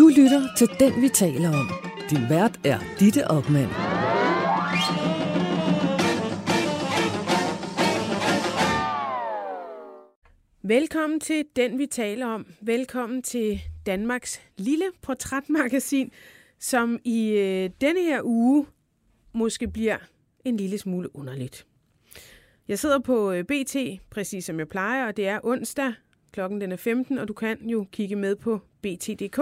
Du lytter til Den, vi taler om. Din vært er Ditte Opmann. Velkommen til Den, vi taler om. Velkommen til Danmarks lille portrætmagasin, som i øh, denne her uge måske bliver en lille smule underligt. Jeg sidder på øh, BT, præcis som jeg plejer, og det er onsdag, klokken den er 15, og du kan jo kigge med på bt.dk,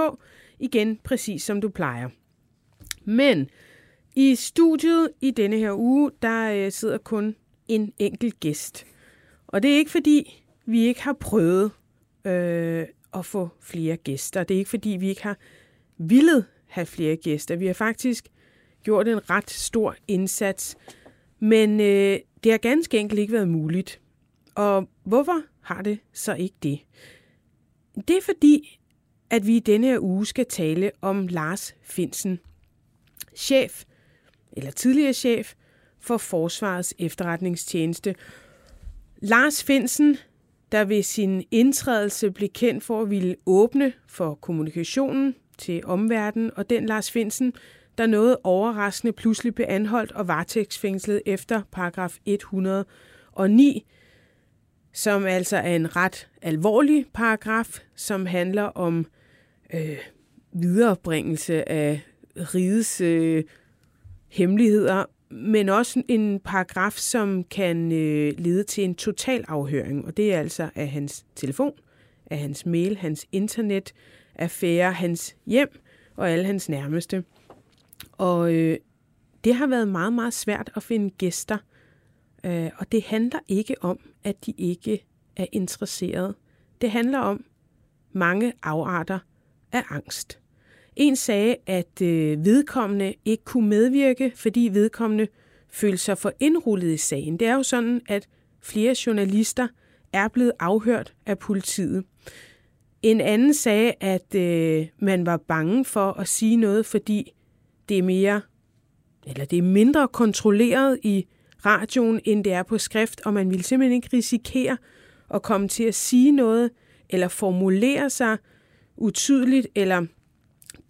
igen præcis som du plejer. Men i studiet i denne her uge, der øh, sidder kun en enkelt gæst. Og det er ikke fordi, vi ikke har prøvet øh, at få flere gæster. Det er ikke fordi, vi ikke har villet have flere gæster. Vi har faktisk gjort en ret stor indsats, men øh, det har ganske enkelt ikke været muligt. Og hvorfor har det så ikke det? Det er fordi, at vi i denne uge skal tale om Lars Finsen, chef, eller tidligere chef, for Forsvarets efterretningstjeneste. Lars Finsen, der ved sin indtrædelse blev kendt for at ville åbne for kommunikationen til omverdenen, og den Lars Finsen, der noget overraskende pludselig blev anholdt og varetægtsfængslet efter paragraf 109, som altså er en ret alvorlig paragraf, som handler om øh, viderebringelse af rides øh, hemmeligheder, men også en paragraf, som kan øh, lede til en total afhøring, og det er altså af hans telefon, af hans mail, hans internet, affære, hans hjem og alle hans nærmeste. Og øh, det har været meget, meget svært at finde gæster, øh, og det handler ikke om, at de ikke er interesseret. Det handler om mange afarter af angst. En sagde, at øh, vedkommende ikke kunne medvirke, fordi vedkommende følte sig for indrullet i sagen. Det er jo sådan, at flere journalister er blevet afhørt af politiet. En anden sagde, at øh, man var bange for at sige noget, fordi det er mere eller det er mindre kontrolleret i radioen, end det er på skrift, og man ville simpelthen ikke risikere at komme til at sige noget, eller formulere sig utydeligt, eller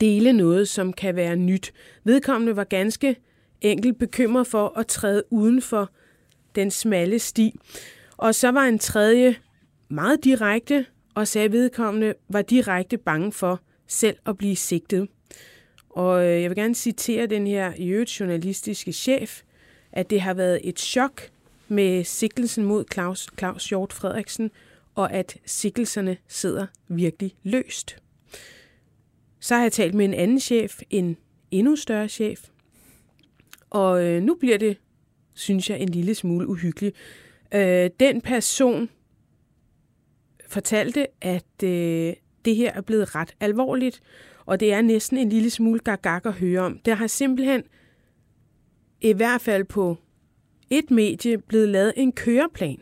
dele noget, som kan være nyt. Vedkommende var ganske enkelt bekymret for at træde uden for den smalle sti. Og så var en tredje meget direkte og sagde, at vedkommende var direkte bange for selv at blive sigtet. Og øh, jeg vil gerne citere den her i øvrigt journalistiske chef, at det har været et chok med sigtelsen mod Claus, Claus Hjort Frederiksen, og at sikkelserne sidder virkelig løst. Så har jeg talt med en anden chef, en endnu større chef, og øh, nu bliver det, synes jeg, en lille smule uhyggeligt. Øh, den person fortalte, at øh, det her er blevet ret alvorligt, og det er næsten en lille smule gagak at høre om. Der har simpelthen, i hvert fald på et medie, blevet lavet en køreplan,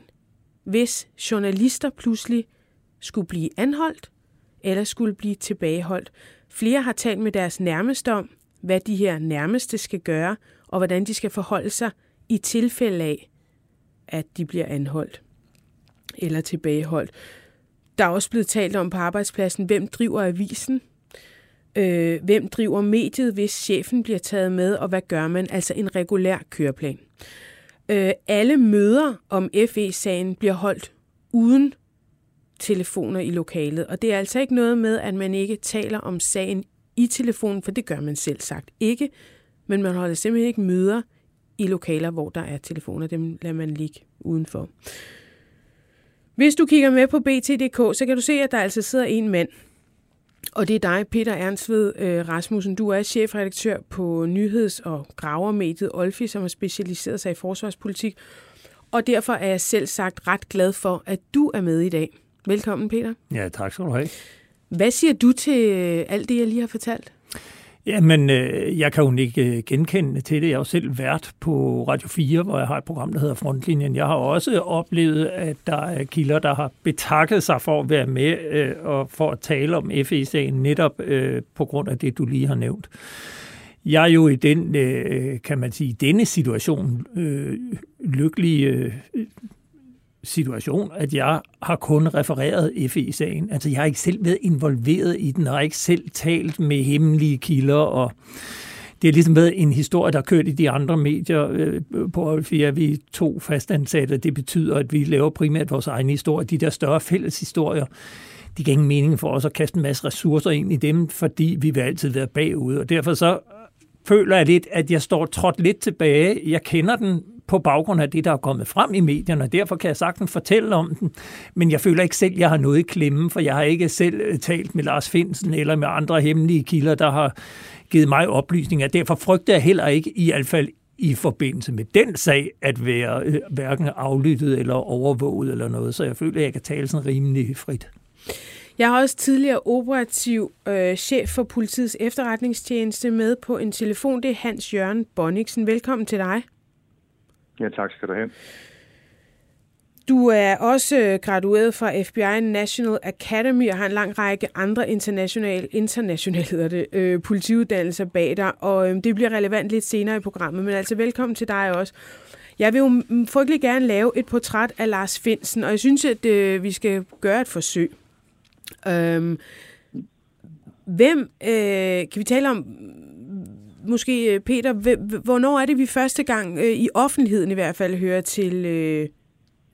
hvis journalister pludselig skulle blive anholdt eller skulle blive tilbageholdt. Flere har talt med deres nærmeste om, hvad de her nærmeste skal gøre, og hvordan de skal forholde sig i tilfælde af, at de bliver anholdt eller tilbageholdt. Der er også blevet talt om på arbejdspladsen, hvem driver avisen, øh, hvem driver mediet, hvis chefen bliver taget med, og hvad gør man? Altså en regulær køreplan. Øh, alle møder om FE-sagen bliver holdt uden telefoner i lokalet, og det er altså ikke noget med, at man ikke taler om sagen i telefonen, for det gør man selv sagt ikke, men man holder simpelthen ikke møder i lokaler, hvor der er telefoner. Dem lader man ligge udenfor. Hvis du kigger med på BT.dk, så kan du se, at der altså sidder en mand, og det er dig, Peter Ernstved øh, Rasmussen. Du er chefredaktør på nyheds- og gravermediet Olfi, som har specialiseret sig i forsvarspolitik. Og derfor er jeg selv sagt ret glad for, at du er med i dag. Velkommen, Peter. Ja, tak skal du have. Hvad siger du til øh, alt det, jeg lige har fortalt? Jamen, øh, jeg kan jo ikke øh, genkende til det. Jeg er jo selv vært på Radio 4, hvor jeg har et program, der hedder Frontlinjen. Jeg har også oplevet, at der er kilder, der har betakket sig for at være med øh, og for at tale om FE-sagen netop øh, på grund af det, du lige har nævnt. Jeg er jo i den, øh, kan man sige, denne situation øh, lykkelig øh, situation, at jeg har kun refereret FE-sagen. Altså, jeg har ikke selv været involveret i den, og har ikke selv talt med hemmelige kilder, og det har ligesom været en historie, der har kørt i de andre medier øh, på Alfia. Vi er to fastansatte. Det betyder, at vi laver primært vores egne historier. De der større fælles historier, det giver ingen mening for os at kaste en masse ressourcer ind i dem, fordi vi vil altid være bagud. Og derfor så føler jeg lidt, at jeg står trådt lidt tilbage. Jeg kender den på baggrund af det, der er kommet frem i medierne, og derfor kan jeg sagtens fortælle om den. Men jeg føler ikke selv, at jeg har noget i klemme, for jeg har ikke selv øh, talt med Lars Finsen eller med andre hemmelige kilder, der har givet mig oplysninger. Derfor frygter jeg heller ikke, i hvert fald i forbindelse med den sag, at være øh, hverken aflyttet eller overvåget eller noget. Så jeg føler, at jeg kan tale sådan rimelig frit. Jeg har også tidligere operativ øh, chef for politiets efterretningstjeneste med på en telefon. Det er Hans Jørgen Bonniksen. Velkommen til dig. Ja, tak skal du have. Du er også gradueret fra FBI National Academy og har en lang række andre internationale, internationale hedder det, øh, politiuddannelser bag dig, og øh, det bliver relevant lidt senere i programmet, men altså velkommen til dig også. Jeg vil jo frygtelig gerne lave et portræt af Lars Finsen, og jeg synes, at øh, vi skal gøre et forsøg. Øhm, hvem, øh, kan vi tale om, måske øh, Peter, hvornår er det, vi første gang, øh, i offentligheden i hvert fald, hører til, øh,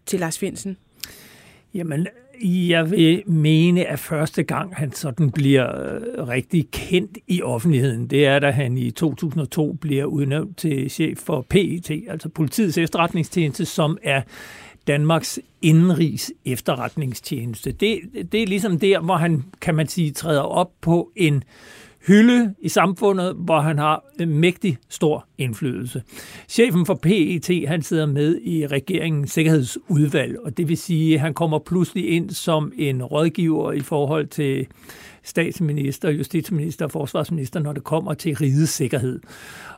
til Lars Finsen? Jamen, jeg vil mene, at første gang han sådan bliver øh, rigtig kendt i offentligheden, det er, da han i 2002 bliver udnævnt til chef for PET, altså politiets efterretningstjeneste, som er Danmarks indenrigs efterretningstjeneste. Det, det er ligesom der, hvor han, kan man sige, træder op på en hylde i samfundet, hvor han har en mægtig stor indflydelse. Chefen for PET, han sidder med i regeringens sikkerhedsudvalg, og det vil sige, at han kommer pludselig ind som en rådgiver i forhold til statsminister, justitsminister og forsvarsminister, når det kommer til rigets sikkerhed.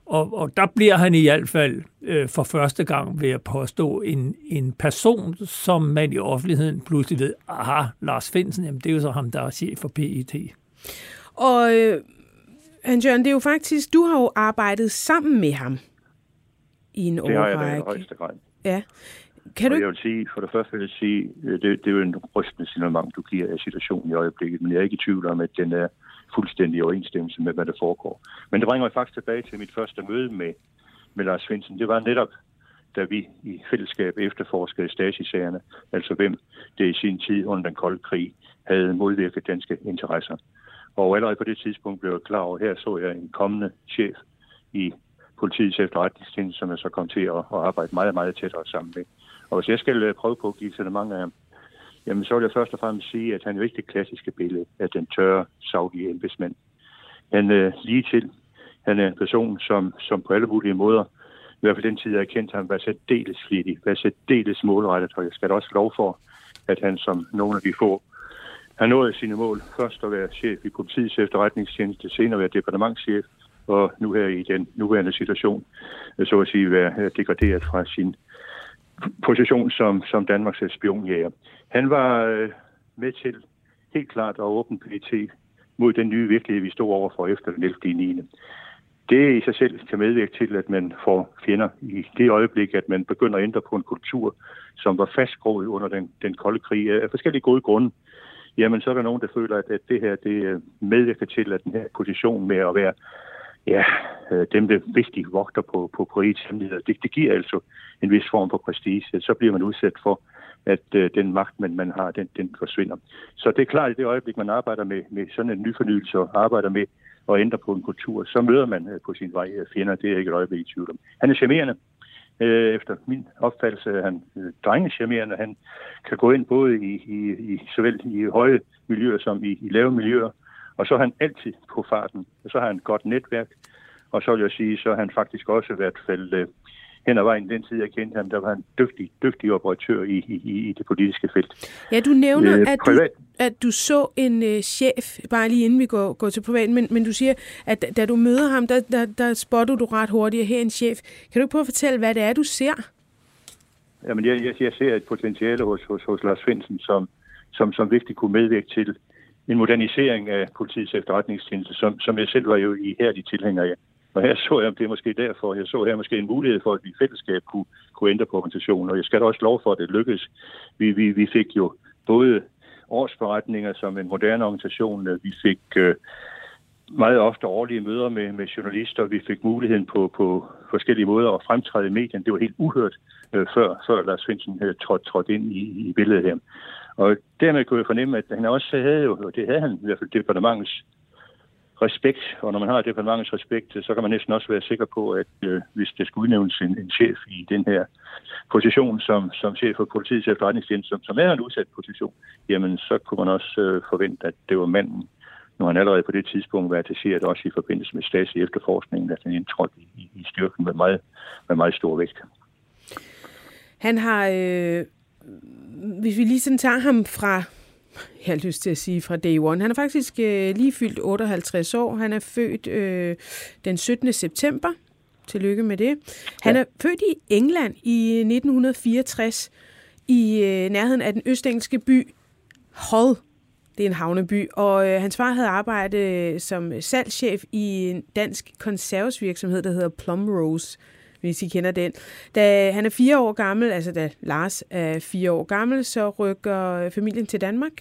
Og, og der bliver han i hvert fald øh, for første gang ved at påstå en, en person, som man i offentligheden pludselig ved, aha, Lars Finsen, jamen det er jo så ham, der er chef for PET. Og øh, Hans Jørgen, det er jo faktisk, du har jo arbejdet sammen med ham i en årrække. Det har jeg da i højeste grad. Ja. Kan du... jeg vil sige, for det første vil jeg sige, øh, det, det er jo en rystende signalement, du giver af situationen i øjeblikket, men jeg er ikke i tvivl om, at den er fuldstændig i overensstemmelse med, hvad der foregår. Men det bringer mig faktisk tilbage til mit første møde med, med Lars Svendsen. Det var netop, da vi i fællesskab efterforskede Stasi-sagerne, altså hvem det i sin tid under den kolde krig havde modvirket danske interesser. Og allerede på det tidspunkt blev jeg klar over, her så jeg en kommende chef i politiets efterretningstjeneste, som jeg så kom til at, at arbejde meget, meget tættere sammen med. Og hvis jeg skal øh, prøve på at give sådan mange af ham, jamen så vil jeg først og fremmest sige, at han jo ikke det klassiske billede af den tørre, savlige embedsmand. Han er øh, lige til. Han er en person, som, som på alle mulige måder, i hvert fald den tid, jeg har kendt ham, var særdeles flittig, var særdeles målrettet, og jeg skal da også lov for, at han som nogle af de få han nåede sine mål. Først at være chef i politiets efterretningstjeneste, senere være departementschef, og nu her i den nuværende situation, øh, så at sige, være øh, degraderet fra sin position som, som Danmarks spionjæger. Han var øh, med til helt klart at åbne PT mod den nye virkelighed, vi stod overfor efter den 11. 9. Det i sig selv kan medvirke til, at man får fjender i det øjeblik, at man begynder at ændre på en kultur, som var fastgroet under den, den kolde krig af forskellige gode grunde. Jamen, så er der nogen, der føler, at, det her det øh, medvirker til, at den her position med at være ja, øh, dem, der vigtige vogter på, på, på hemmeligheder, det, det giver altså en vis form for prestige. Så bliver man udsat for, at øh, den magt, man, man har, den, den forsvinder. Så det er klart, at i det øjeblik, man arbejder med, med sådan en ny fornyelse og arbejder med at ændre på en kultur, så møder man øh, på sin vej øh, fjender. Det er ikke et øjeblik i tvivl om. Han er charmerende. Øh, efter min opfattelse er han øh, drengecharmerende. Han kan gå ind både i, i, i såvel i høje miljøer som i, i lave miljøer. Og så er han altid på farten. Og så har han et godt netværk. Og så vil jeg sige, så har han faktisk også i hvert fald øh, hen ad vejen, den tid jeg kendte ham, der var han dygtig, dygtig operatør i, i, i det politiske felt. Ja, du nævner, øh, at, du, at du så en øh, chef, bare lige inden vi går, går til privat, men, men du siger, at da du møder ham, der, der, der spotter du ret hurtigt, at her er en chef. Kan du prøve at fortælle, hvad det er, du ser? Jamen, jeg, jeg, jeg ser et potentiale hos, hos, hos Lars Finsen, som, som, som vigtigt kunne medvirke til en modernisering af politiets efterretningstjeneste, som, som jeg selv var jo i her de tilhænger af. Og her så jeg, det er måske derfor, jeg så her måske en mulighed for, at vi i fællesskab kunne, kunne ændre på organisationen. Og jeg skal da også lov for, at det lykkedes. Vi, vi, vi fik jo både årsberetninger som en moderne organisation. Øh, vi fik øh, meget ofte årlige møder med, med journalister. Vi fik muligheden på, på forskellige måder at fremtræde i medierne. Det var helt uhørt øh, før, før Lars Svendsen øh, trådte, trådte ind i, i billedet her. Og dermed kunne jeg fornemme, at han også havde jo, og det havde han i hvert fald departementets respekt, og når man har departementets respekt, så kan man næsten også være sikker på, at øh, hvis der skal udnævnes en, en chef i den her position som, som chef for politiets efterretningstjeneste, som, som er en udsat position, jamen så kunne man også øh, forvente, at det var manden, når han allerede på det tidspunkt var attacheret også i forbindelse med Stasi efterforskningen, at han indtrådte i, i, i styrken med meget, med meget stor vægt. Han har, øh, hvis vi lige sådan tager ham fra, jeg har lyst til at sige fra day one, han er faktisk øh, lige fyldt 58 år. Han er født øh, den 17. september. Tillykke med det. Han ja. er født i England i 1964 i øh, nærheden af den østengelske by Hull. Det er en havneby, og øh, hans far havde arbejdet som salgschef i en dansk konservesvirksomhed, der hedder Plum Rose hvis I kender den. Da han er fire år gammel, altså da Lars er fire år gammel, så rykker familien til Danmark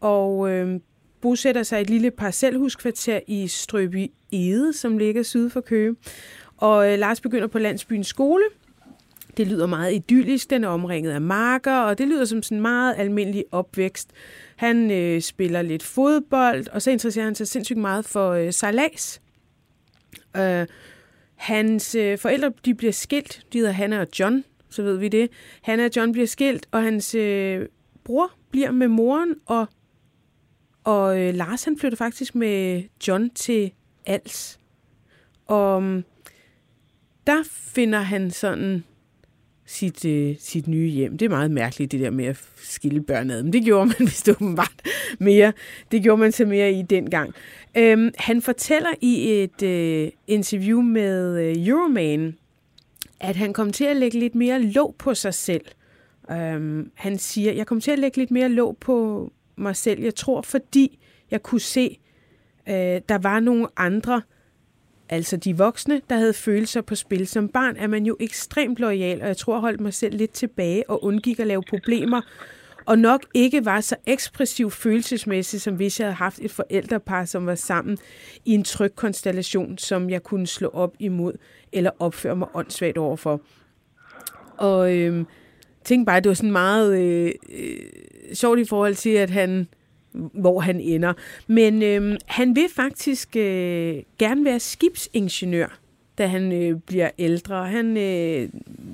og øh, bosætter sig i et lille parcelhuskvarter i Strøby Ede, som ligger syd for Køge. Og øh, Lars begynder på landsbyens skole. Det lyder meget idyllisk, den er omringet af marker, og det lyder som sådan en meget almindelig opvækst. Han øh, spiller lidt fodbold, og så interesserer han sig sindssygt meget for øh, sejlads. Øh, Hans øh, forældre de bliver skilt. De hedder Hannah og John, så ved vi det. Hannah og John bliver skilt, og hans øh, bror bliver med moren, og, og øh, Lars han flytter faktisk med John til Als. Og mm, der finder han sådan sit, øh, sit nye hjem. Det er meget mærkeligt, det der med at skille børn ad. Men det gjorde man vist åbenbart mere. Det gjorde man så mere i dengang. Øhm, han fortæller i et øh, interview med øh, Euroman, at han kom til at lægge lidt mere låg på sig selv. Øhm, han siger, jeg kom til at lægge lidt mere låg på mig selv. Jeg tror, fordi jeg kunne se, øh, der var nogle andre, altså de voksne, der havde følelser på spil. Som barn er man jo ekstremt lojal, og jeg tror, jeg holdt mig selv lidt tilbage og undgik at lave problemer, og nok ikke var så ekspressiv følelsesmæssigt, som hvis jeg havde haft et forældrepar, som var sammen i en tryg konstellation, som jeg kunne slå op imod eller opføre mig åndssvagt overfor. Og øh, tænk bare, at det var sådan meget øh, øh, sjovt i forhold til, at han hvor han ender. Men øh, han vil faktisk øh, gerne være skibsingeniør da han øh, bliver ældre. Han øh,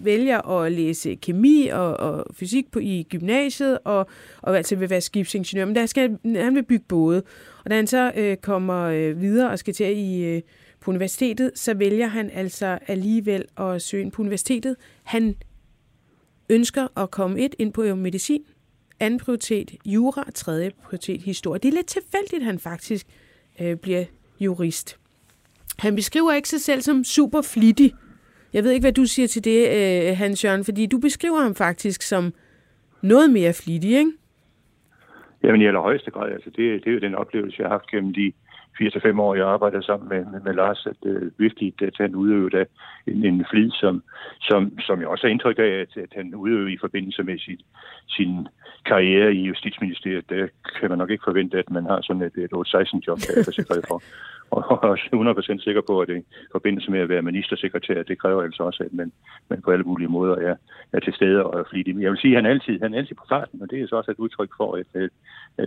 vælger at læse kemi og, og fysik på i gymnasiet, og, og altså vil være skibsingeniør. Men der skal, han vil bygge både. Og da han så øh, kommer øh, videre og skal til i, øh, på universitetet, så vælger han altså alligevel at søge ind på universitetet. Han ønsker at komme et ind på medicin, anden prioritet jura, tredje prioritet historie. Det er lidt tilfældigt, at han faktisk øh, bliver jurist. Han beskriver ikke sig selv som super flittig. Jeg ved ikke, hvad du siger til det, øh, Hans Jørgen, fordi du beskriver ham faktisk som noget mere flittig, ikke? Jamen i allerhøjeste grad. Altså, det, det er jo den oplevelse, jeg har haft gennem de 4-5 år, jeg arbejder sammen med, med, med Lars, at øh, virkelig at han udøver af en, en flid, som, som, som jeg også har indtryk af, at, at han udøver i forbindelse med sit, sin karriere i Justitsministeriet. Der kan man nok ikke forvente, at man har sådan et, et 8-16-job, der er for og også 100% sikker på, at det i forbindelse med at være ministersekretær, det kræver altså også, at man, man på alle mulige måder er, er til stede og er flittig. Jeg vil sige, at han altid, han er altid på farten, og det er så også et udtryk for, at, at,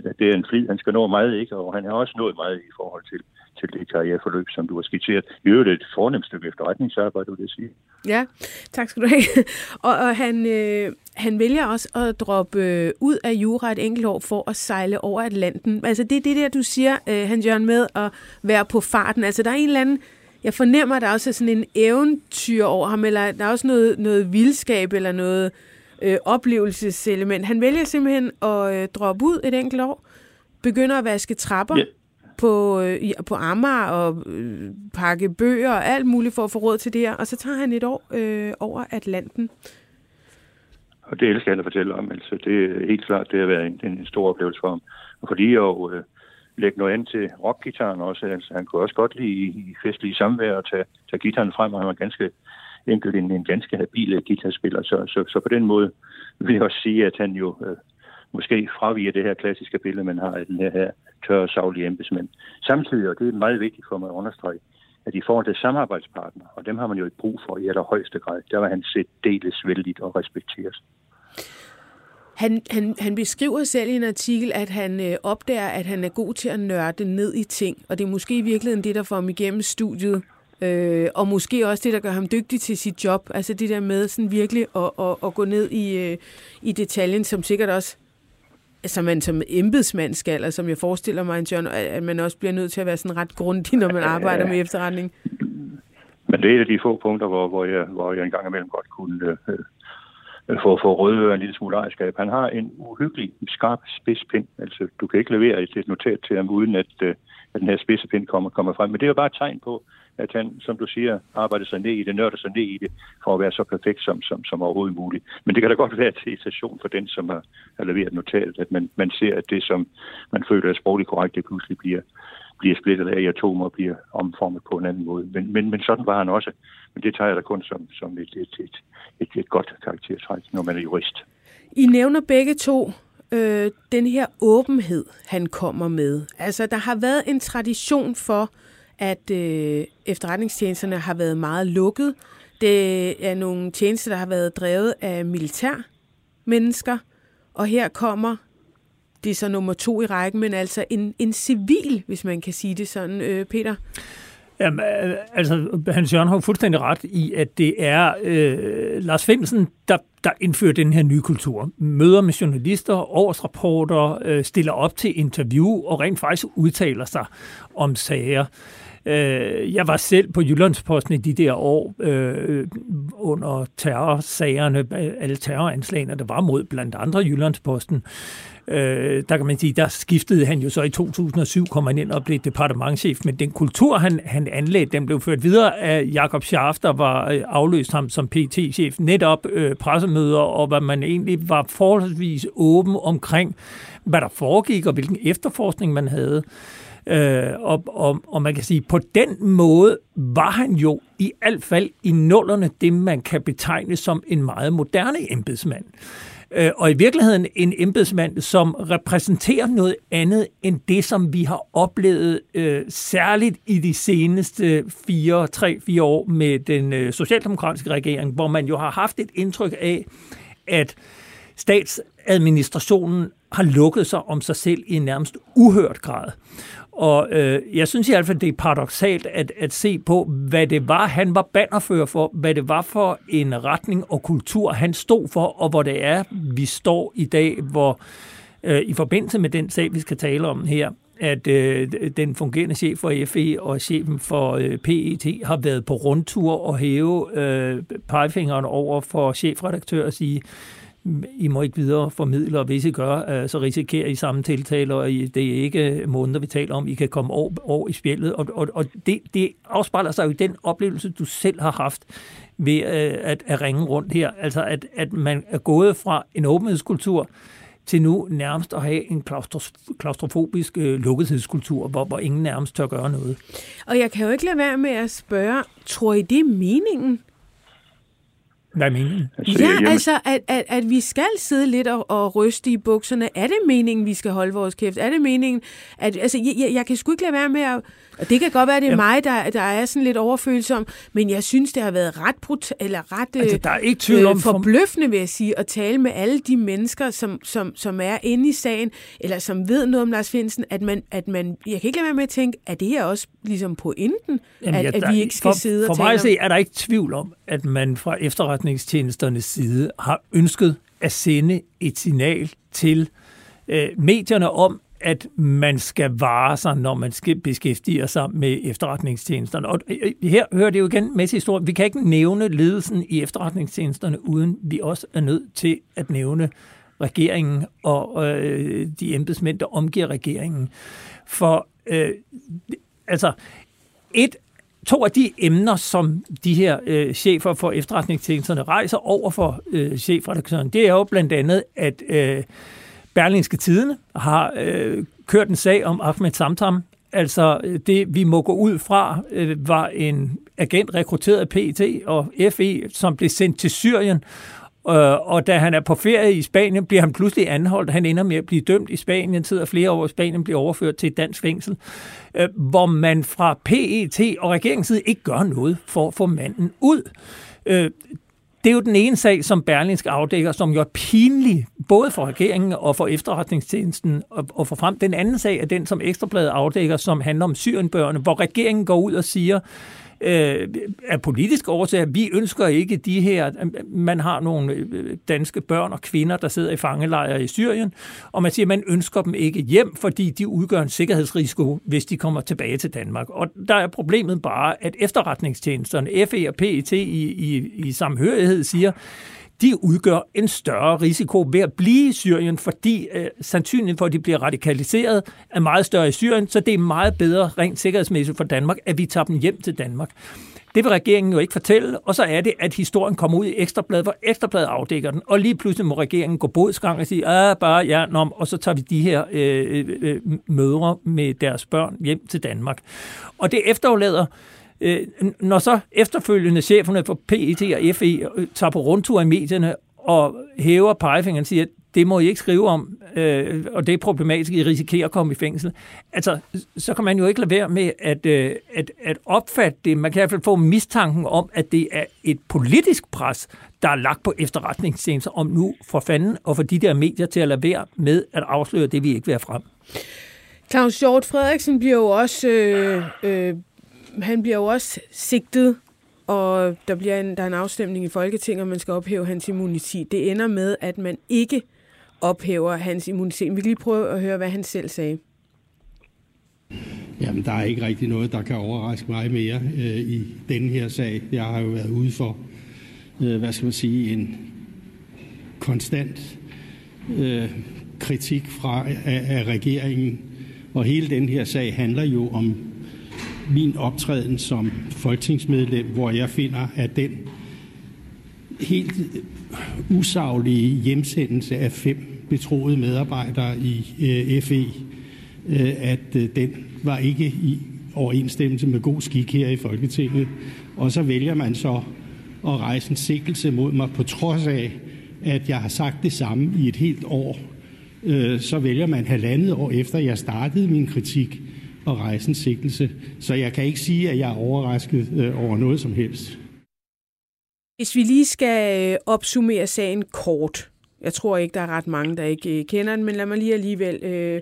at det er en flid, han skal nå meget, ikke? og han har også nået meget i forhold til, til det karriereforløb, som du har skitseret. I øvrigt et fornemt stykke efterretningsarbejde, vil jeg sige. Ja, tak skal du have. og, og han, øh, han vælger også at droppe øh, ud af jura et enkelt år for at sejle over Atlanten. Altså det er det der, du siger, øh, han gør med at være på farten. Altså der er en eller anden, jeg fornemmer, at der også er sådan en eventyr over ham, eller der er også noget, noget vildskab eller noget øh, oplevelseselement. Han vælger simpelthen at øh, droppe ud et enkelt år, begynder at vaske trapper, yeah på, øh, på Amager og øh, pakke bøger og alt muligt for at få råd til det her. Og så tager han et år øh, over Atlanten. Og det elsker han at fortælle om. Altså, det er helt klart, det har været en, en stor oplevelse for ham. Og fordi jeg jo, øh, lægge noget andet til rockgitaren også. Altså, han kunne også godt lide i festlige samvær at tage, tage gitaren frem, og han var ganske enkelt en, en ganske habil guitarspiller. Så, så, så på den måde vil jeg også sige, at han jo øh, måske fraviger det her klassiske billede, man har af den her, her tørre, savlige embedsmænd. Samtidig, og det er meget vigtigt for mig at understrege, at i forhold til samarbejdspartner, og dem har man jo ikke brug for i allerhøjeste grad, der var han set deles vældigt og respekteres. Han, han, han beskriver selv i en artikel, at han øh, opdager, at han er god til at nørde ned i ting, og det er måske i virkeligheden det, der får ham igennem studiet, øh, og måske også det, der gør ham dygtig til sit job, altså det der med sådan virkelig at, at, at gå ned i, øh, i detaljen, som sikkert også som man som embedsmand skal, og som jeg forestiller mig, John, at man også bliver nødt til at være sådan ret grundig, når man arbejder med efterretning. Men det er et af de få punkter, hvor, hvor, jeg, hvor jeg engang imellem godt kunne øh, øh få, få røde en lille smule ejerskab. Han har en uhyggelig skarp spidspind. Altså, du kan ikke levere et notat til ham, uden at, øh, at den her spidspind kommer, kommer frem. Men det er jo bare et tegn på, at han, som du siger, arbejder sig ned i det, nørder sig ned i det, for at være så perfekt som, som, som overhovedet muligt. Men det kan da godt være til irritation for den, som har, har leveret notatet, at man, man ser, at det, som man føler er sprogligt korrekt, det pludselig bliver, bliver splittet af i atomer og bliver omformet på en anden måde. Men, men, men sådan var han også. Men det tager jeg da kun som, som et, et, et, et, et godt karaktertræk, når man er jurist. I nævner begge to øh, den her åbenhed, han kommer med. Altså, der har været en tradition for, at øh, efterretningstjenesterne har været meget lukket. Det er nogle tjenester, der har været drevet af militær mennesker, og her kommer det er så nummer to i rækken, men altså en, en civil, hvis man kan sige det sådan, øh, Peter. Jamen, altså, Hans Jørgen har fuldstændig ret i, at det er øh, Lars Fimsen, der, der indfører den her nye kultur. Møder med journalister, årsrapporter, øh, stiller op til interview og rent faktisk udtaler sig om sager. Øh, jeg var selv på Jyllandsposten i de der år øh, under terrorsagerne, alle terroranslagene, der var mod blandt andre Jyllandsposten. Øh, der kan man sige, der skiftede han jo så i 2007, kom han ind og blev departementchef, men den kultur, han, han anlagde, den blev ført videre af Jakob Schaaf, der var øh, afløst ham som PT-chef, netop øh, pressemøder, og hvad man egentlig var forholdsvis åben omkring, hvad der foregik, og hvilken efterforskning man havde. Øh, og, og, og man kan sige, på den måde var han jo i hvert fald i nullerne det, man kan betegne som en meget moderne embedsmand. Øh, og i virkeligheden en embedsmand, som repræsenterer noget andet end det, som vi har oplevet øh, særligt i de seneste fire, tre, fire år med den øh, socialdemokratiske regering, hvor man jo har haft et indtryk af, at statsadministrationen har lukket sig om sig selv i en nærmest uhørt grad. Og øh, jeg synes i hvert fald, det er paradoxalt at, at se på, hvad det var, han var bannerfører for, hvad det var for en retning og kultur, han stod for, og hvor det er, vi står i dag, hvor øh, i forbindelse med den sag, vi skal tale om her, at øh, den fungerende chef for FE og chefen for øh, PET har været på rundtur og hæve øh, pegefingeren over for chefredaktør og sige, i må ikke videre formidle, og hvis I gør, øh, så risikerer I samme tiltale, og det er ikke måneder, vi taler om. I kan komme over, over i spjældet, og, og, og det, det afspejler sig jo i den oplevelse, du selv har haft ved øh, at, at ringe rundt her. Altså, at, at man er gået fra en åbenhedskultur til nu nærmest at have en klaustrofobisk øh, hvor, hvor ingen nærmest tør gøre noget. Og jeg kan jo ikke lade være med at spørge, tror I det er meningen? Hvad mener altså, Ja, jamen... altså, at, at, at vi skal sidde lidt og, og ryste i bukserne. Er det meningen, vi skal holde vores kæft? Er det meningen, at... Altså, jeg, jeg, jeg kan sgu ikke lade være med at... Og det kan godt være, at det er jamen. mig, der, der er sådan lidt overfølsom, men jeg synes, det har været ret brut, eller ret altså, der er ikke tvivl om, øh, forbløffende, vil jeg sige, at tale med alle de mennesker, som, som, som er inde i sagen, eller som ved noget om Lars Finsen, at man, at man... Jeg kan ikke lade være med at tænke, at det her også ligesom pointen, jamen, at, ja, der, at vi ikke skal for, sidde og For mig at se, er der ikke tvivl om, at man fra efterretningstjenesternes side har ønsket at sende et signal til øh, medierne om, at man skal vare sig, når man skal beskæftige sig med efterretningstjenesterne. Og øh, øh, her hører det jo igen med til historien. Vi kan ikke nævne ledelsen i efterretningstjenesterne, uden vi også er nødt til at nævne regeringen og øh, de embedsmænd, der omgiver regeringen. For øh, altså, et to af de emner, som de her øh, chefer for efterretningstjenesterne rejser over for øh, chefredaktøren, det er jo blandt andet, at øh, Berlingske Tidene har øh, kørt en sag om Ahmed Samtam. Altså det, vi må gå ud fra, øh, var en agent rekrutteret af PET og FE, som blev sendt til Syrien Øh, og da han er på ferie i Spanien, bliver han pludselig anholdt. Han ender med at blive dømt i Spanien, sidder flere år i Spanien, bliver overført til et dansk fængsel, øh, hvor man fra PET og regeringens side ikke gør noget for at få manden ud. Øh, det er jo den ene sag, som Berlingske afdækker, som jo er pinlig, både for regeringen og for efterretningstjenesten og for frem. Den anden sag er den, som Ekstrabladet afdækker, som handler om syrenbørnene, hvor regeringen går ud og siger, øh, af politiske årsager. Vi ønsker ikke de her, man har nogle øh, danske børn og kvinder, der sidder i fangelejre i Syrien, og man siger, at man ønsker dem ikke hjem, fordi de udgør en sikkerhedsrisiko, hvis de kommer tilbage til Danmark. Og der er problemet bare, at efterretningstjenesterne, FE og PET i, i, i samhørighed siger, de udgør en større risiko ved at blive i Syrien, fordi øh, sandsynligheden for, at de bliver radikaliseret, er meget større i Syrien, så det er meget bedre rent sikkerhedsmæssigt for Danmark, at vi tager dem hjem til Danmark. Det vil regeringen jo ikke fortælle, og så er det, at historien kommer ud i Ekstrabladet, hvor Ekstrabladet afdækker den, og lige pludselig må regeringen gå bodsgang og sige, ah, bare ja, nom, og så tager vi de her øh, øh, øh, mødre med deres børn hjem til Danmark. Og det efterlader Øh, når så efterfølgende cheferne for PET og FE tager på rundtur i medierne og hæver pegefingeren og siger, at det må I ikke skrive om, øh, og det er problematisk, I risikerer at komme i fængsel. Altså, så kan man jo ikke lade være med at, øh, at, at opfatte det. Man kan i hvert fald få mistanken om, at det er et politisk pres, der er lagt på efterretningstjenester om nu for fanden og for de der medier til at lade være med at afsløre det, vi ikke vil have frem. Claus Hjort Frederiksen bliver jo også øh, øh, han bliver jo også sigtet, og der bliver en, der er en afstemning i Folketinget, og man skal ophæve hans immunitet. Det ender med, at man ikke ophæver hans immunitet. Vi kan lige prøve at høre, hvad han selv sagde. Jamen, der er ikke rigtig noget, der kan overraske mig mere øh, i denne her sag. Jeg har jo været ude for, øh, hvad skal man sige, en konstant øh, kritik fra af, af regeringen. Og hele den her sag handler jo om min optræden som folketingsmedlem, hvor jeg finder, at den helt usaglige hjemsendelse af fem betroede medarbejdere i øh, FE, øh, at øh, den var ikke i overensstemmelse med god skik her i Folketinget. Og så vælger man så at rejse en sikkelse mod mig, på trods af, at jeg har sagt det samme i et helt år. Øh, så vælger man halvandet år efter, jeg startede min kritik, at rejse en sigtelse. Så jeg kan ikke sige, at jeg er overrasket øh, over noget som helst. Hvis vi lige skal øh, opsummere sagen kort. Jeg tror ikke, der er ret mange, der ikke øh, kender den, men lad mig lige alligevel. Øh,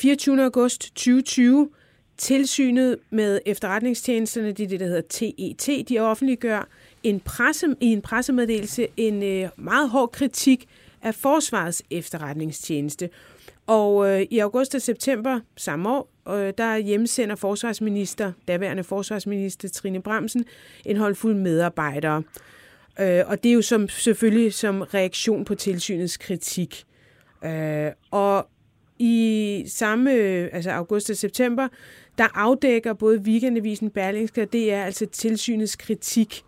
24. august 2020, tilsynet med efterretningstjenesterne, det er det, der hedder TET, de offentliggør en presse, i en pressemeddelelse en meget hård kritik af Forsvarets efterretningstjeneste. Og øh, i august og september samme år, øh, der hjemsender forsvarsminister, daværende forsvarsminister Trine Bremsen, en håndfuld medarbejdere. Øh, og det er jo som, selvfølgelig som reaktion på tilsynets kritik. Øh, og i samme, øh, altså august og september, der afdækker både Weekendavisen, Berlingske og DR altså tilsynets kritik.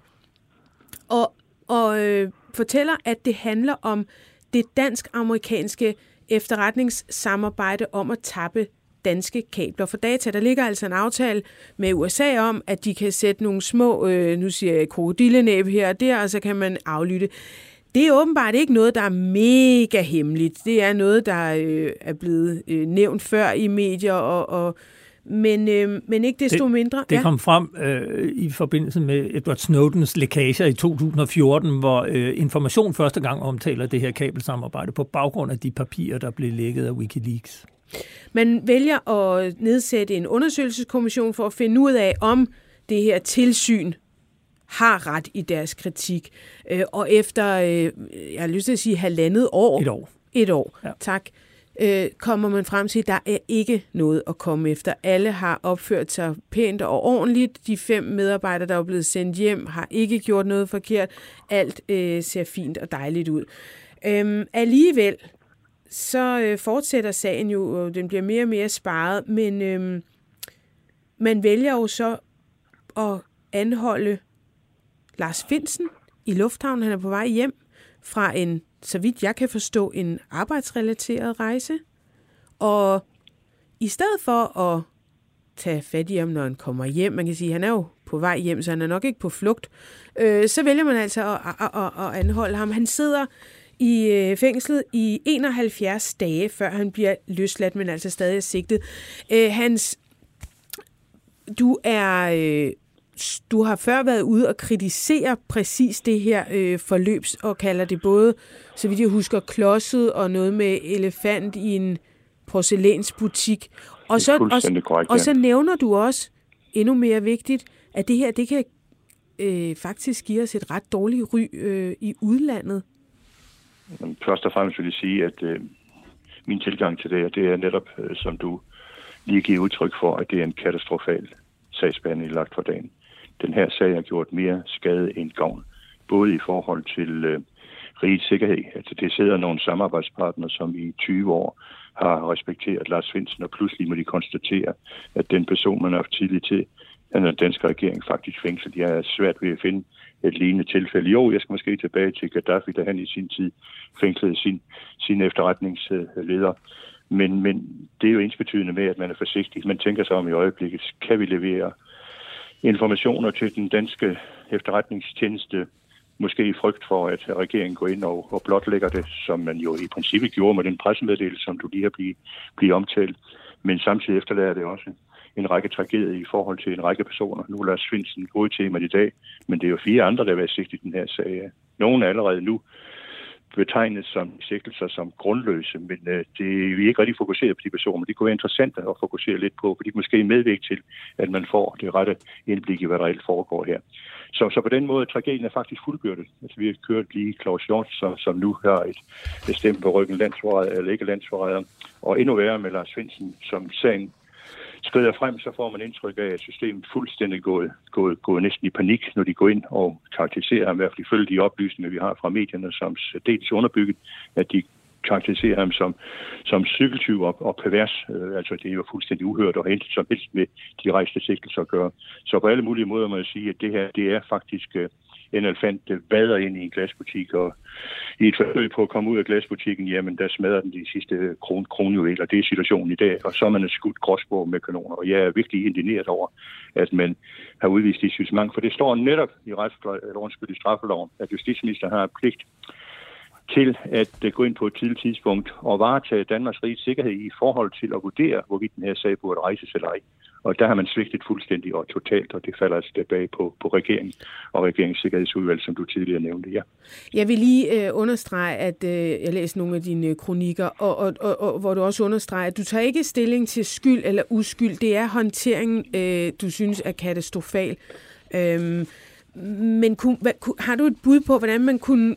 Og, og øh, fortæller, at det handler om det dansk-amerikanske efterretningssamarbejde om at tappe danske kabler for data. Der ligger altså en aftale med USA om, at de kan sætte nogle små, øh, nu siger jeg krokodillenæb her og der, og så kan man aflytte. Det er åbenbart ikke noget, der er mega hemmeligt. Det er noget, der øh, er blevet øh, nævnt før i medier og, og men, øh, men ikke desto det, mindre... Det ja. kom frem øh, i forbindelse med Edward Snowdens lækager i 2014, hvor øh, Information første gang omtaler det her kabelsamarbejde på baggrund af de papirer, der blev lækket af Wikileaks. Man vælger at nedsætte en undersøgelseskommission for at finde ud af, om det her tilsyn har ret i deres kritik. Øh, og efter, øh, jeg har lyst til at sige, halvandet år... Et år. Et år, ja. tak øh, Øh, kommer man frem til, at der er ikke noget at komme efter. Alle har opført sig pænt og ordentligt. De fem medarbejdere, der er blevet sendt hjem, har ikke gjort noget forkert. Alt øh, ser fint og dejligt ud. Øhm, alligevel, så øh, fortsætter sagen jo, og den bliver mere og mere sparet, men øh, man vælger jo så at anholde Lars Finsen i lufthavnen. Han er på vej hjem fra en så vidt jeg kan forstå, en arbejdsrelateret rejse. Og i stedet for at tage fat i ham, når han kommer hjem, man kan sige, at han er jo på vej hjem, så han er nok ikke på flugt, øh, så vælger man altså at, at, at, at anholde ham. Han sidder i øh, fængslet i 71 dage, før han bliver løsladt, men altså stadig er sigtet. Øh, hans, du er... Øh, du har før været ude og kritisere præcis det her øh, forløbs, og kalder det både, så vidt jeg husker, klodset og noget med elefant i en porcelænsbutik. Og så, og, korrekt, og så nævner du også, endnu mere vigtigt, at det her, det kan øh, faktisk give os et ret dårligt ry øh, i udlandet. Først og fremmest vil jeg sige, at øh, min tilgang til det, det er netop, øh, som du lige giver udtryk for, at det er en katastrofal sagsbehandling lagt for dagen. Den her sag har gjort mere skade end gavn, både i forhold til øh, rigets sikkerhed. Altså det sidder nogle samarbejdspartnere, som i 20 år har respekteret Lars Svendsen, og pludselig må de konstatere, at den person, man har haft tidligt til, den danske regering faktisk fængslet. Jeg er svært ved at finde et lignende tilfælde. Jo, jeg skal måske tilbage til Gaddafi, da han i sin tid fængslede sin, sin efterretningsleder. Men, men det er jo ensbetydende med, at man er forsigtig. Man tænker sig om i øjeblikket, kan vi levere informationer til den danske efterretningstjeneste, måske i frygt for, at regeringen går ind og, og blotlægger det, som man jo i princippet gjorde med den pressemeddelelse, som du lige har blivet, blivet omtalt. Men samtidig efterlader det også en række tragedier i forhold til en række personer. Nu er Lars Svendsen hovedtemaet i dag, men det er jo fire andre, der har været sigt i den her sag. Nogle er allerede nu betegnet som sigtelser som grundløse, men øh, det, vi er ikke rigtig fokuseret på de personer. Det kunne være interessant at fokusere lidt på, fordi det måske medvirke til, at man får det rette indblik i, hvad der reelt foregår her. Så, så på den måde, tragedien er faktisk fuldbyrdet. Altså, vi har kørt lige Claus Hjort, som, som nu har et bestemt på ryggen landsforræder, eller ikke landsforræder, og endnu værre med Lars Svendsen, som sagen skrider frem, så får man indtryk af, at systemet fuldstændig gået, gået, gået næsten i panik, når de går ind og karakteriserer ham, i hvert fald ifølge de oplysninger, vi har fra medierne, som dels underbygget, at de karakteriserer ham som, som cykeltyv og, og pervers. Øh, altså, det er jo fuldstændig uhørt og helt som helst med de rejste sigtelser at gøre. Så på alle mulige måder må jeg sige, at det her, det er faktisk øh, en elefant vader ind i en glasbutik, og i et forsøg på at komme ud af glasbutikken, jamen der smadrer den de sidste kron, kronjuveler. Det er situationen i dag, og så er man skudt gråsbog med kanoner. Og jeg er virkelig indineret over, at man har udvist justitsmang, for det står netop i, i straffeloven, at justitsminister har pligt til at øh, gå ind på et tidligt tidspunkt og varetage Danmarks rigs sikkerhed i forhold til at vurdere, hvorvidt den her sag burde rejses eller ej. Og der har man svigtet fuldstændig og totalt, og det falder altså tilbage på, på regeringen og regeringssikkerhedsudvalg, som du tidligere nævnte. Ja. Jeg vil lige øh, understrege, at øh, jeg læste nogle af dine øh, kronikker, og, og, og, og hvor du også understreger, at du tager ikke stilling til skyld eller uskyld. Det er håndteringen, øh, du synes er katastrofal. Øhm, men kun, hvad, har du et bud på, hvordan man kunne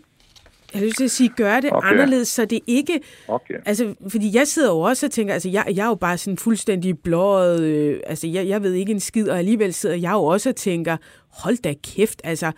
jeg har lyst til at sige, gør det okay. anderledes, så det ikke... Okay. Altså, fordi jeg sidder jo også og tænker, altså, jeg, jeg er jo bare sådan fuldstændig blåret, øh, altså, jeg, jeg ved ikke en skid, og alligevel sidder jeg jo også og tænker, hold da kæft, altså,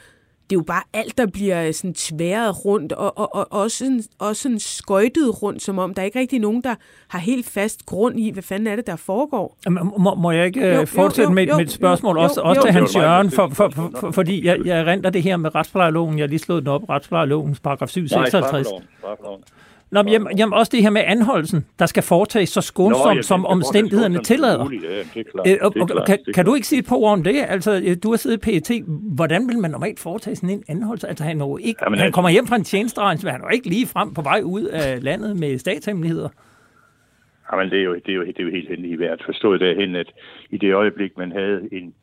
det er jo bare alt, der bliver sådan tværet rundt, og, og, og også, sådan, også sådan skøjtet rundt, som om der er ikke rigtig nogen, der har helt fast grund i, hvad fanden er det, der foregår. Må, må jeg ikke jo, øh, fortsætte jo, jo, med, jo, med et spørgsmål, jo, også, jo, også jo, til Hans Jørgen, for, for, for, for, fordi jeg, jeg renter det her med retsplejeloven, jeg har lige slået den op, retsplejelovens paragraf 756. Nej, Nå, men jamen, jamen, også det her med anholdelsen, der skal foretages så skånsomt, Nå, ja, som omstændighederne tillader. Kan, du ikke sige et par ord om det? Altså, øh, du har siddet i PET. Hvordan vil man normalt foretage sådan en anholdelse? Altså, han, jo ikke, jamen, han kommer hjem fra en tjenesterejse, men han er jo ikke lige frem på vej ud af landet med statshemmeligheder. Jamen, det er jo, det er jo, det er jo helt hen i værd forstået derhen, at i det øjeblik, man havde en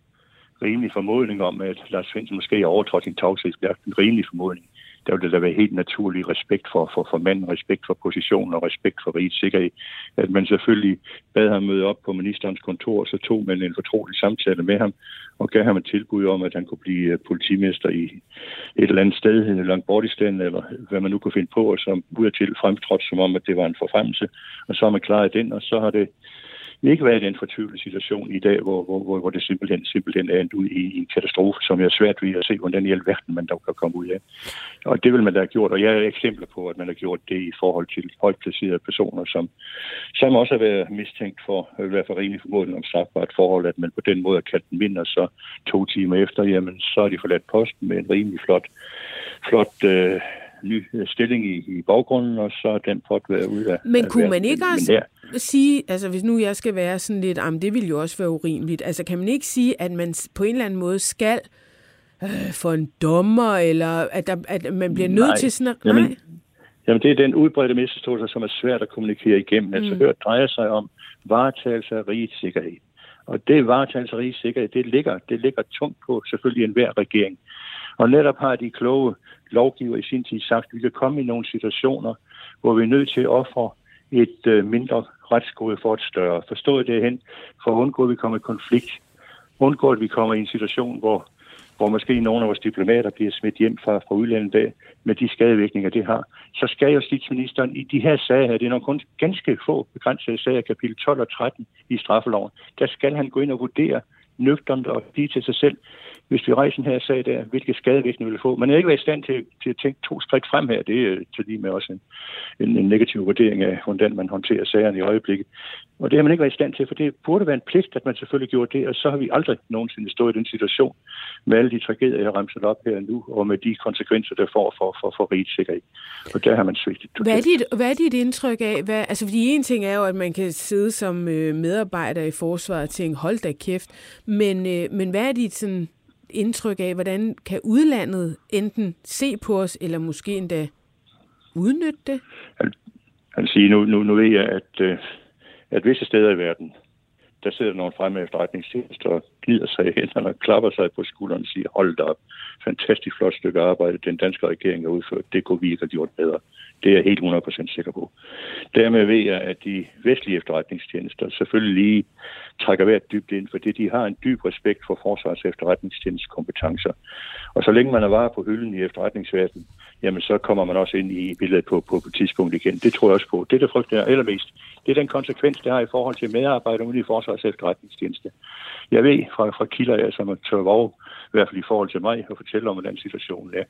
rimelig formodning om, at Lars Svendsen måske overtrådt sin tavshedspligt, en rimelig formodning, der vil det da være helt naturlig respekt for, for, for manden, respekt for positionen og respekt for rigets sikkerhed. At man selvfølgelig bad ham møde op på ministerens kontor, så tog man en fortrolig samtale med ham og gav ham et tilbud om, at han kunne blive øh, politimester i et eller andet sted, langt bort i stand, eller hvad man nu kunne finde på, og som til fremtrådte som om, at det var en forfremmelse. Og så har man klaret den, og så har det vi ikke være i den fortvivlede situation i dag, hvor, hvor, hvor det simpelthen, simpelthen er endt ud i, i en katastrofe, som jeg er svært ved at se, hvordan i alverden man dog kan komme ud af. Og det vil man da have gjort, og jeg er eksempler på, at man har gjort det i forhold til højt placerede personer, som, som også har været mistænkt for, i hvert fald rimelig formodet om strafbart forhold, at man på den måde har kaldt den vinde, og så to timer efter, jamen så er de forladt posten med en rimelig flot, flot øh, ny øh, stilling i, i baggrunden, og så er den fået være ude af Men kunne man ikke også her- sige, altså hvis nu jeg skal være sådan lidt, jamen det ville jo også være urimeligt, altså kan man ikke sige, at man på en eller anden måde skal øh, for en dommer, eller at, der, at man bliver nødt Nej. til sådan at... Jamen, nej. Jamen, det er den udbredte misforståelse, som er svært at kommunikere igennem. Altså, Mm. hørt drejer sig om varetagelse af rigets sikkerhed. Og det varetagelse af rigets sikkerhed, det ligger, det ligger tungt på selvfølgelig enhver regering. Og netop har de kloge lovgiver i sin tid sagt, at vi kan komme i nogle situationer, hvor vi er nødt til at ofre et øh, mindre retsgode for et større. Forstået det hen, for at undgå, at vi kommer i konflikt. Undgå, at vi kommer i en situation, hvor, hvor måske nogle af vores diplomater bliver smidt hjem fra, fra udlandet af, med de skadevirkninger, det har. Så skal justitsministeren i de her sager her, det er nok kun ganske få begrænsede sager, kapitel 12 og 13 i straffeloven, der skal han gå ind og vurdere nøgternt og sige til sig selv, hvis vi rejser her sag der, hvilke skadevirkninger vi vil få. Man er ikke været i stand til, til at tænke to skridt frem her. Det er til lige med også en, en, en negativ vurdering af, hvordan man håndterer sagerne i øjeblikket. Og det har man ikke været i stand til, for det burde være en pligt, at man selvfølgelig gjorde det, og så har vi aldrig nogensinde stået i den situation med alle de tragedier, jeg har remset op her nu, og med de konsekvenser, der får for, for, for rigets sikkerhed. Og der har man svigtet Hvad er, dit, hvad er dit indtryk af, hvad, altså fordi en ting er jo, at man kan sidde som øh, medarbejder i forsvaret og tænke, hold da kæft, men, øh, men hvad er dit sådan, indtryk af, hvordan kan udlandet enten se på os, eller måske endda udnytte det? Han altså nu, nu, nu ved jeg, at, øh, at visse steder i verden, der sidder nogle fremme efterretningstjenester og glider sig i hænderne og klapper sig på skulderen og siger, hold da op, fantastisk flot stykke arbejde, den danske regering har udført, det kunne vi ikke have gjort bedre. Det er jeg helt 100% sikker på. Dermed ved jeg, at de vestlige efterretningstjenester selvfølgelig lige trækker hvert dybt ind, fordi de har en dyb respekt for forsvars efterretningstjenestens kompetencer. Og så længe man er varer på hylden i efterretningsverdenen, jamen så kommer man også ind i billedet på, på, på et tidspunkt igen. Det tror jeg også på. Det, der frygter jeg allermest, det er den konsekvens, det har i forhold til medarbejdere ude i forsvars efterretningstjeneste. Jeg ved fra, fra kilder, jeg, som tør våge, i hvert fald i forhold til mig, at fortælle om, hvordan situationen er.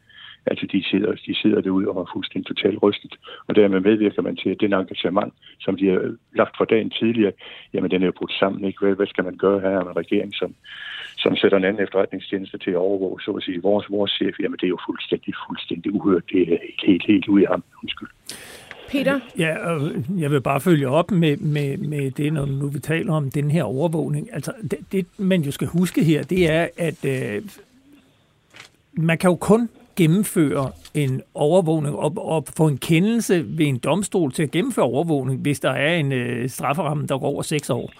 Altså, de sidder, de sidder derude og er fuldstændig totalt rystet. Og dermed medvirker man til, at den engagement, som de har lagt for dagen tidligere, jamen den er jo brudt sammen. Ikke? Hvad, hvad skal man gøre her med en regering, som, som sætter en anden efterretningstjeneste til at overvåge, så at sige, vores, vores chef? Jamen, det er jo fuldstændig, fuldstændig uhørt. Det er helt, helt, helt ude i ham. Undskyld. Peter? Ja, og jeg vil bare følge op med, med, med det, når nu vi taler om den her overvågning. Altså, det, det man jo skal huske her, det er, at øh, man kan jo kun gennemføre en overvågning og, og få en kendelse ved en domstol til at gennemføre overvågning, hvis der er en øh, strafferamme, der går over seks år.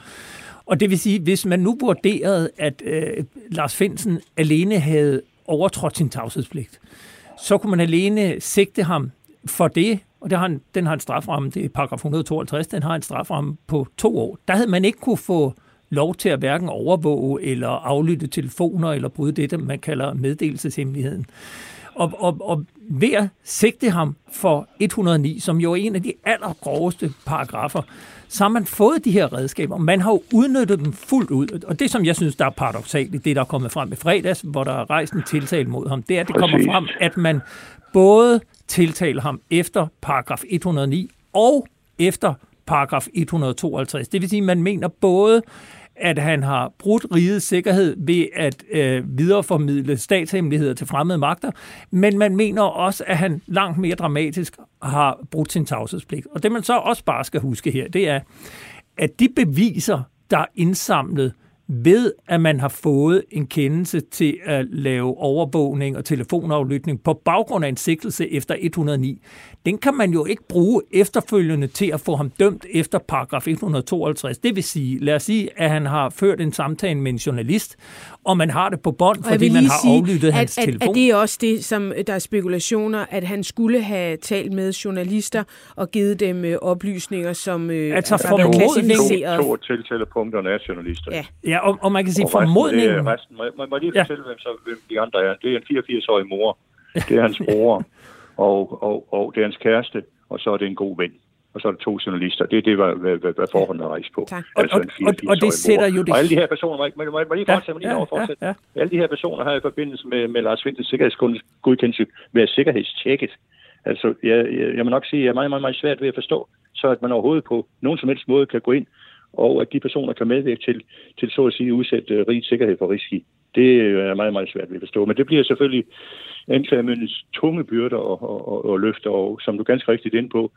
Og det vil sige, hvis man nu vurderede, at øh, Lars Finsen alene havde overtrådt sin tavshedspligt, så kunne man alene sigte ham for det, og det har en, den har en straframme, det er paragraf 152, den har en straframme på to år. Der havde man ikke kunne få lov til at hverken overvåge eller aflytte telefoner eller bryde det, man kalder meddelelseshemmeligheden. Og, og, og ved at sigte ham for 109, som jo er en af de allergroveste paragrafer, så har man fået de her redskaber. Man har jo udnyttet dem fuldt ud. Og det, som jeg synes, der er paradoxalt i det, der er kommet frem i fredags, hvor der er rejst en tiltale mod ham, det er, at det kommer frem, at man både tiltaler ham efter paragraf 109 og efter paragraf 152. Det vil sige, at man mener både, at han har brudt rigets sikkerhed ved at øh, videreformidle statshemmeligheder til fremmede magter, men man mener også, at han langt mere dramatisk har brudt sin tavshedspligt. Og det man så også bare skal huske her, det er, at de beviser, der er indsamlet ved, at man har fået en kendelse til at lave overvågning og telefonaflytning på baggrund af en sigtelse efter 109, den kan man jo ikke bruge efterfølgende til at få ham dømt efter paragraf 152. Det vil sige, lad os sige, at han har ført en samtale med en journalist, og man har det på bånd, fordi man har sige, aflyttet hans at, at, telefon. at det er også det, som der er spekulationer, at han skulle have talt med journalister og givet dem øh, oplysninger, som øh, Altså, er blevet formodning- klassificeret. To, to tiltalepunkterne er journalister. Ja. Ja, og, og man kan sige, Og resten, formodningen... Det er resten. Må, jeg- må, jeg- må jeg lige Ja. fortælle, hvem, så, hvem de andre er? Det er en 84-årig mor. Det er hans bror. og, og, og det er hans kæreste. Og så er det en god ven. Og så er der to journalister. Det er det, hvad, hvad, hvad, hvad forholdene er rejst på. Tak. Altså Og- en og- og- og det 84-årig sætter mor. jo det- Og alle de her personer, må jeg, må jeg lige Ja, fortsætte, lige ja, lov at fortsætte? ja, ja. Alle de her personer har i forbindelse med, med Lars Vintens sikkerhedsgodkendelse været sikkerhedstjekket. Altså, jeg, jeg, jeg må nok sige, at jeg er meget, meget, meget svært ved at forstå, så at man overhovedet på nogen som helst måde kan gå ind, og at de personer kan medvirke til, til så at sige, udsætte øh, rig sikkerhed for risici. Det øh, er meget, meget svært ved at forstå. Men det bliver selvfølgelig anklagemyndighetens tunge byrder og, og, og, og løfter, og som du ganske rigtigt ind på,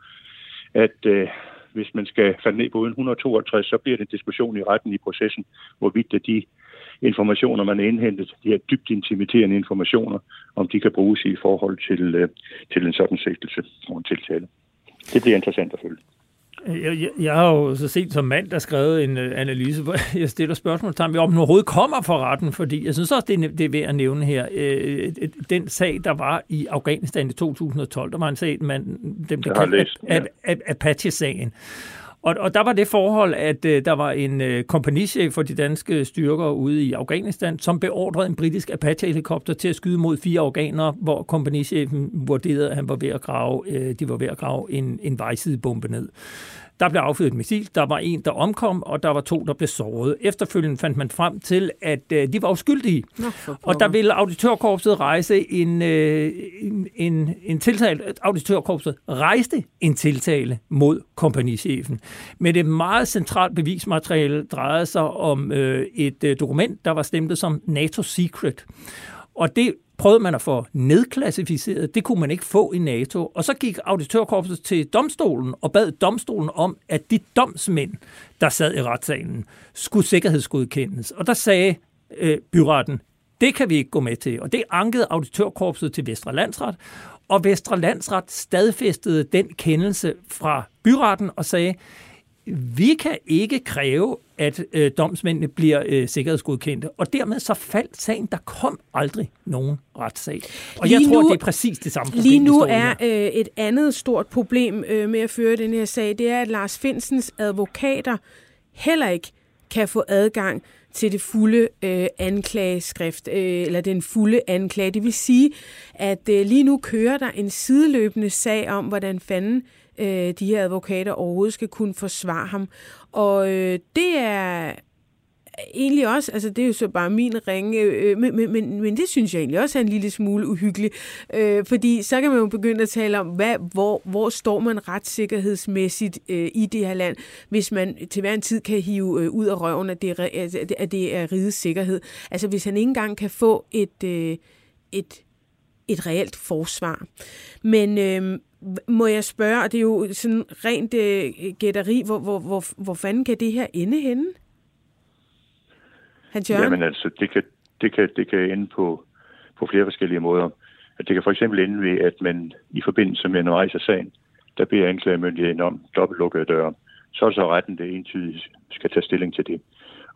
at øh, hvis man skal falde ned på uden 162, så bliver det en diskussion i retten i processen, hvorvidt øh, de informationer, man har indhentet, de her dybt intimiderende informationer, om de kan bruges i forhold til, øh, til en sådan sigtelse og en tiltale. Det bliver interessant at følge. Jeg, jeg, jeg har jo så sent som mand, der skrevet en øh, analyse, hvor jeg stiller spørgsmål til, om den overhovedet kommer for retten, fordi jeg synes også, det er, det er værd at nævne her. Øh, den sag, der var i Afghanistan i 2012, der var en sag, man, dem der kaldte Apache-sagen. Og, og der var det forhold, at øh, der var en øh, kompagnichef for de danske styrker ude i Afghanistan, som beordrede en britisk Apache-helikopter til at skyde mod fire afghanere, hvor kompagnichefen vurderede, at han var ved at grave, øh, de var ved at grave en, en vejsidebombe ned. Der blev affyret et missil, der var en, der omkom, og der var to, der blev såret. Efterfølgende fandt man frem til, at øh, de var uskyldige. Nå, og der ville auditørkorpset rejse en, øh, en, en, en tiltale. Auditørkorpset rejste en tiltale mod kompagnichefen. Men det meget centralt bevismateriale drejede sig om øh, et øh, dokument, der var stemt som NATO Secret. Og det prøvede man at få nedklassificeret. Det kunne man ikke få i NATO. Og så gik auditørkorpset til domstolen og bad domstolen om, at de domsmænd, der sad i retssalen, skulle sikkerhedsgodkendes. Og der sagde øh, byretten, det kan vi ikke gå med til. Og det ankede auditørkorpset til Vestre Landsret, og Vestre Landsret stadfæstede den kendelse fra byretten og sagde, vi kan ikke kræve, at øh, domsmændene bliver øh, sikkerhedsgodkendte. Og dermed så faldt sagen. Der kom aldrig nogen retssag. Og lige jeg tror, nu, det er præcis det samme problem, Lige nu er øh, et andet stort problem øh, med at føre den her sag, det er, at Lars Finsens advokater heller ikke kan få adgang til det fulde øh, anklageskrift, øh, eller den fulde anklage. Det vil sige, at øh, lige nu kører der en sideløbende sag om, hvordan fanden øh, Øh, de her advokater overhovedet skal kunne forsvare ham. Og øh, det er egentlig også, altså det er jo så bare min ringe, øh, men, men, men, men det synes jeg egentlig også er en lille smule uhyggeligt, øh, fordi så kan man jo begynde at tale om, hvad, hvor, hvor står man retssikkerhedsmæssigt øh, i det her land, hvis man til hver en tid kan hive øh, ud af røven, at det, er, at det er rigets sikkerhed. Altså hvis han ikke engang kan få et, øh, et, et reelt forsvar. Men øh, må jeg spørge, og det er jo sådan rent øh, gætteri, hvor, hvor, hvor, hvor fanden kan det her ende henne? Hans Jørgen? Jamen altså, det kan, det kan, det kan ende på, på flere forskellige måder. At det kan for eksempel ende ved, at man i forbindelse med en rejse sagen, der beder anklagemyndigheden om dobbeltlukkede døre. Så er så retten, det entydigt skal tage stilling til det.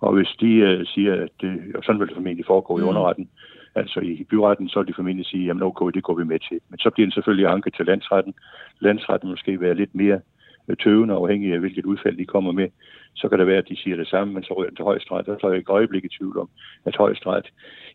Og hvis de uh, siger, at det, og sådan vil det formentlig foregå mm. i underretten, altså i byretten, så vil de formentlig sige, jamen okay, det går vi med til. Men så bliver den selvfølgelig anket til landsretten. Landsretten måske være lidt mere øh, tøvende, afhængig af hvilket udfald de kommer med. Så kan det være, at de siger det samme, men så ryger den til højesteret. Der er jeg ikke øjeblik i tvivl om, at højesteret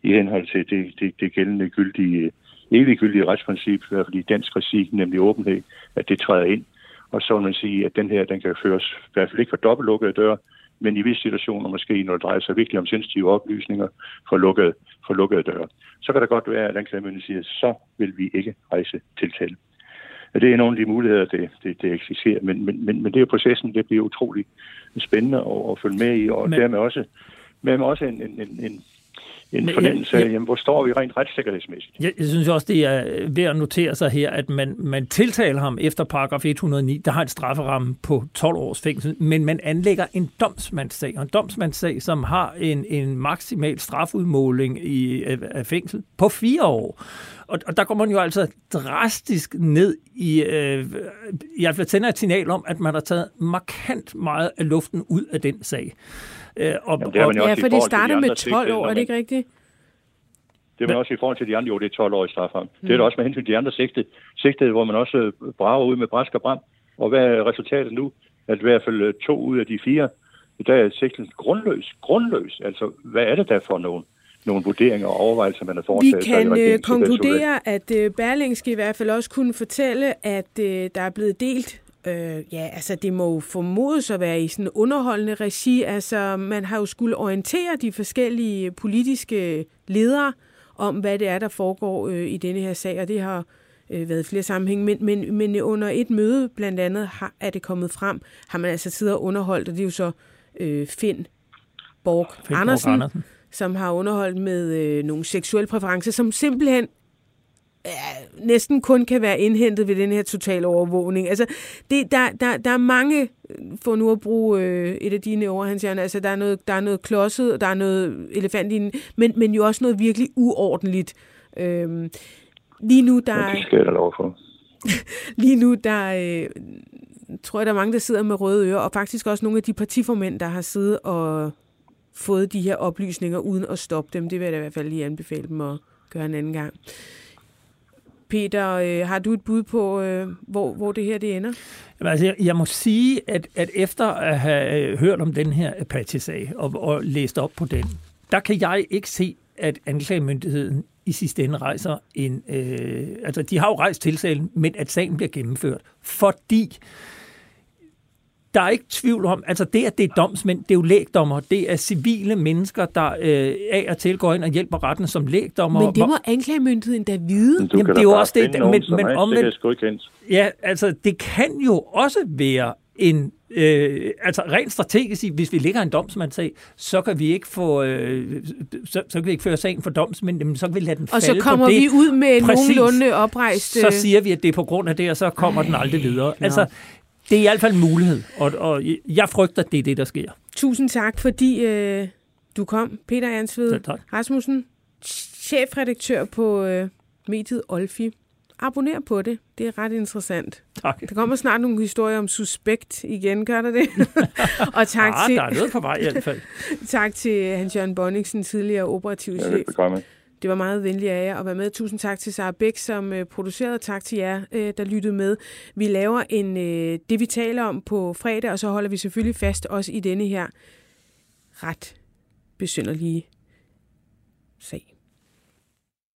i henhold til det, det, det gældende gyldige, eviggyldige retsprincip, i hvert fald i dansk regi, nemlig åbenhed, at det træder ind. Og så vil man sige, at den her, den kan føres i hvert fald ikke for dobbeltlukkede døre, men i visse situationer måske, når det drejer sig virkelig om sensitive oplysninger for lukkede, for lukkede døre. Så kan det godt være, at anklagemyndigheden siger, så vil vi ikke rejse tiltale. Det er nogle af de muligheder, det, det, det eksisterer, men, men, men, men det er processen, det bliver utrolig spændende at, at følge med i, og men... dermed også, med også en, en, en, en en Men, fornemmelse af, jamen, hvor står vi rent retssikkerhedsmæssigt. Jeg, jeg synes også, det er ved at notere sig her, at man, man tiltaler ham efter paragraf 109, der har en strafferamme på 12 års fængsel, men man anlægger en domsmandssag, og en domsmandssag, som har en, en maksimal strafudmåling i, af fængsel på fire år. Og, og der går man jo altså drastisk ned i, øh, i hvert fald tænder et signal om, at man har taget markant meget af luften ud af den sag. Øh, og, Jamen, det ja, for det starter med 12 år, er det ikke rigtigt? Det er man også i forhold til de andre, jo, det er 12 år i strafferamme. Mm. Det er det også med hensyn til de andre sigtede, sigtede hvor man også øh, brager ud med brask og bram. Og hvad er resultatet nu? At i hvert fald øh, to ud af de fire, der er sigtelsen grundløs. Grundløs. Altså, hvad er det der for nogen? nogle vurderinger og overvejelser, man har foretaget. Vi kan øh, konkludere, at øh, Berlingske i hvert fald også kunne fortælle, at øh, der er blevet delt Øh, ja, altså det må jo formodes at være i sådan underholdende regi. Altså man har jo skulle orientere de forskellige politiske ledere om, hvad det er, der foregår øh, i denne her sag, og det har øh, været flere sammenhæng. Men, men, men under et møde blandt andet har, er det kommet frem, har man altså siddet og underholdt, og det er jo så øh, Finn Borg, Finn Andersen, Borg Andersen, som har underholdt med øh, nogle seksuelle præferencer, som simpelthen ja, næsten kun kan være indhentet ved den her total overvågning. Altså, det, der, der, der er mange, for nu at bruge øh, et af dine ord, Hans Jørgen, altså der er noget, der er noget klodset, og der er noget elefant i men, men jo også noget virkelig uordentligt. Øhm, lige nu, der... Ja, det skal jeg da lov for. lige nu, der øh, tror jeg, der er mange, der sidder med røde ører, og faktisk også nogle af de partiformænd, der har siddet og fået de her oplysninger uden at stoppe dem. Det vil jeg da i hvert fald lige anbefale dem at gøre en anden gang. Peter, øh, har du et bud på, øh, hvor, hvor det her det ender? Jamen, altså, jeg, jeg må sige, at, at efter at have øh, hørt om den her Apache-sag og, og læst op på den, der kan jeg ikke se, at anklagemyndigheden i sidste ende rejser en... Øh, altså, de har jo rejst tilsalen, men at sagen bliver gennemført, fordi der er ikke tvivl om, altså det, at det er domsmænd, det er jo lægdommer, det er civile mennesker, der øh, af og til går ind og hjælper retten som lægdommer. Men det må anklagemyndigheden da vide. Du Jamen, kan det er jo også det, nogen, men- men omvendt-. Ja, altså det kan jo også være en øh, altså rent strategisk, hvis vi ligger en domsmandssag, så kan vi ikke få øh, så, så kan vi ikke føre sagen for domsmænd, men så kan vi lade den Og så falde kommer på det. vi ud med en Præcis. nogenlunde oprejst... så siger vi, at det er på grund af det, og så kommer Ej, den aldrig videre. nå. Altså, det er i hvert fald en mulighed, og, og jeg frygter, at det er det, der sker. Tusind tak, fordi øh, du kom, Peter Ansved. Rasmussen, chefredaktør på øh, mediet Olfi. Abonner på det. Det er ret interessant. Tak. Der kommer snart nogle historier om suspekt igen, gør der det? og tak, Ah, til, der er noget på vej i hvert fald. tak til Hans-Jørgen Bonniksen, tidligere operativ Ja, chef. velbekomme. Det var meget venligt af jer at være med. Tusind tak til Sara Bæk, som øh, producerede. Tak til jer, øh, der lyttede med. Vi laver en øh, det, vi taler om på fredag, og så holder vi selvfølgelig fast også i denne her ret besynderlige sag.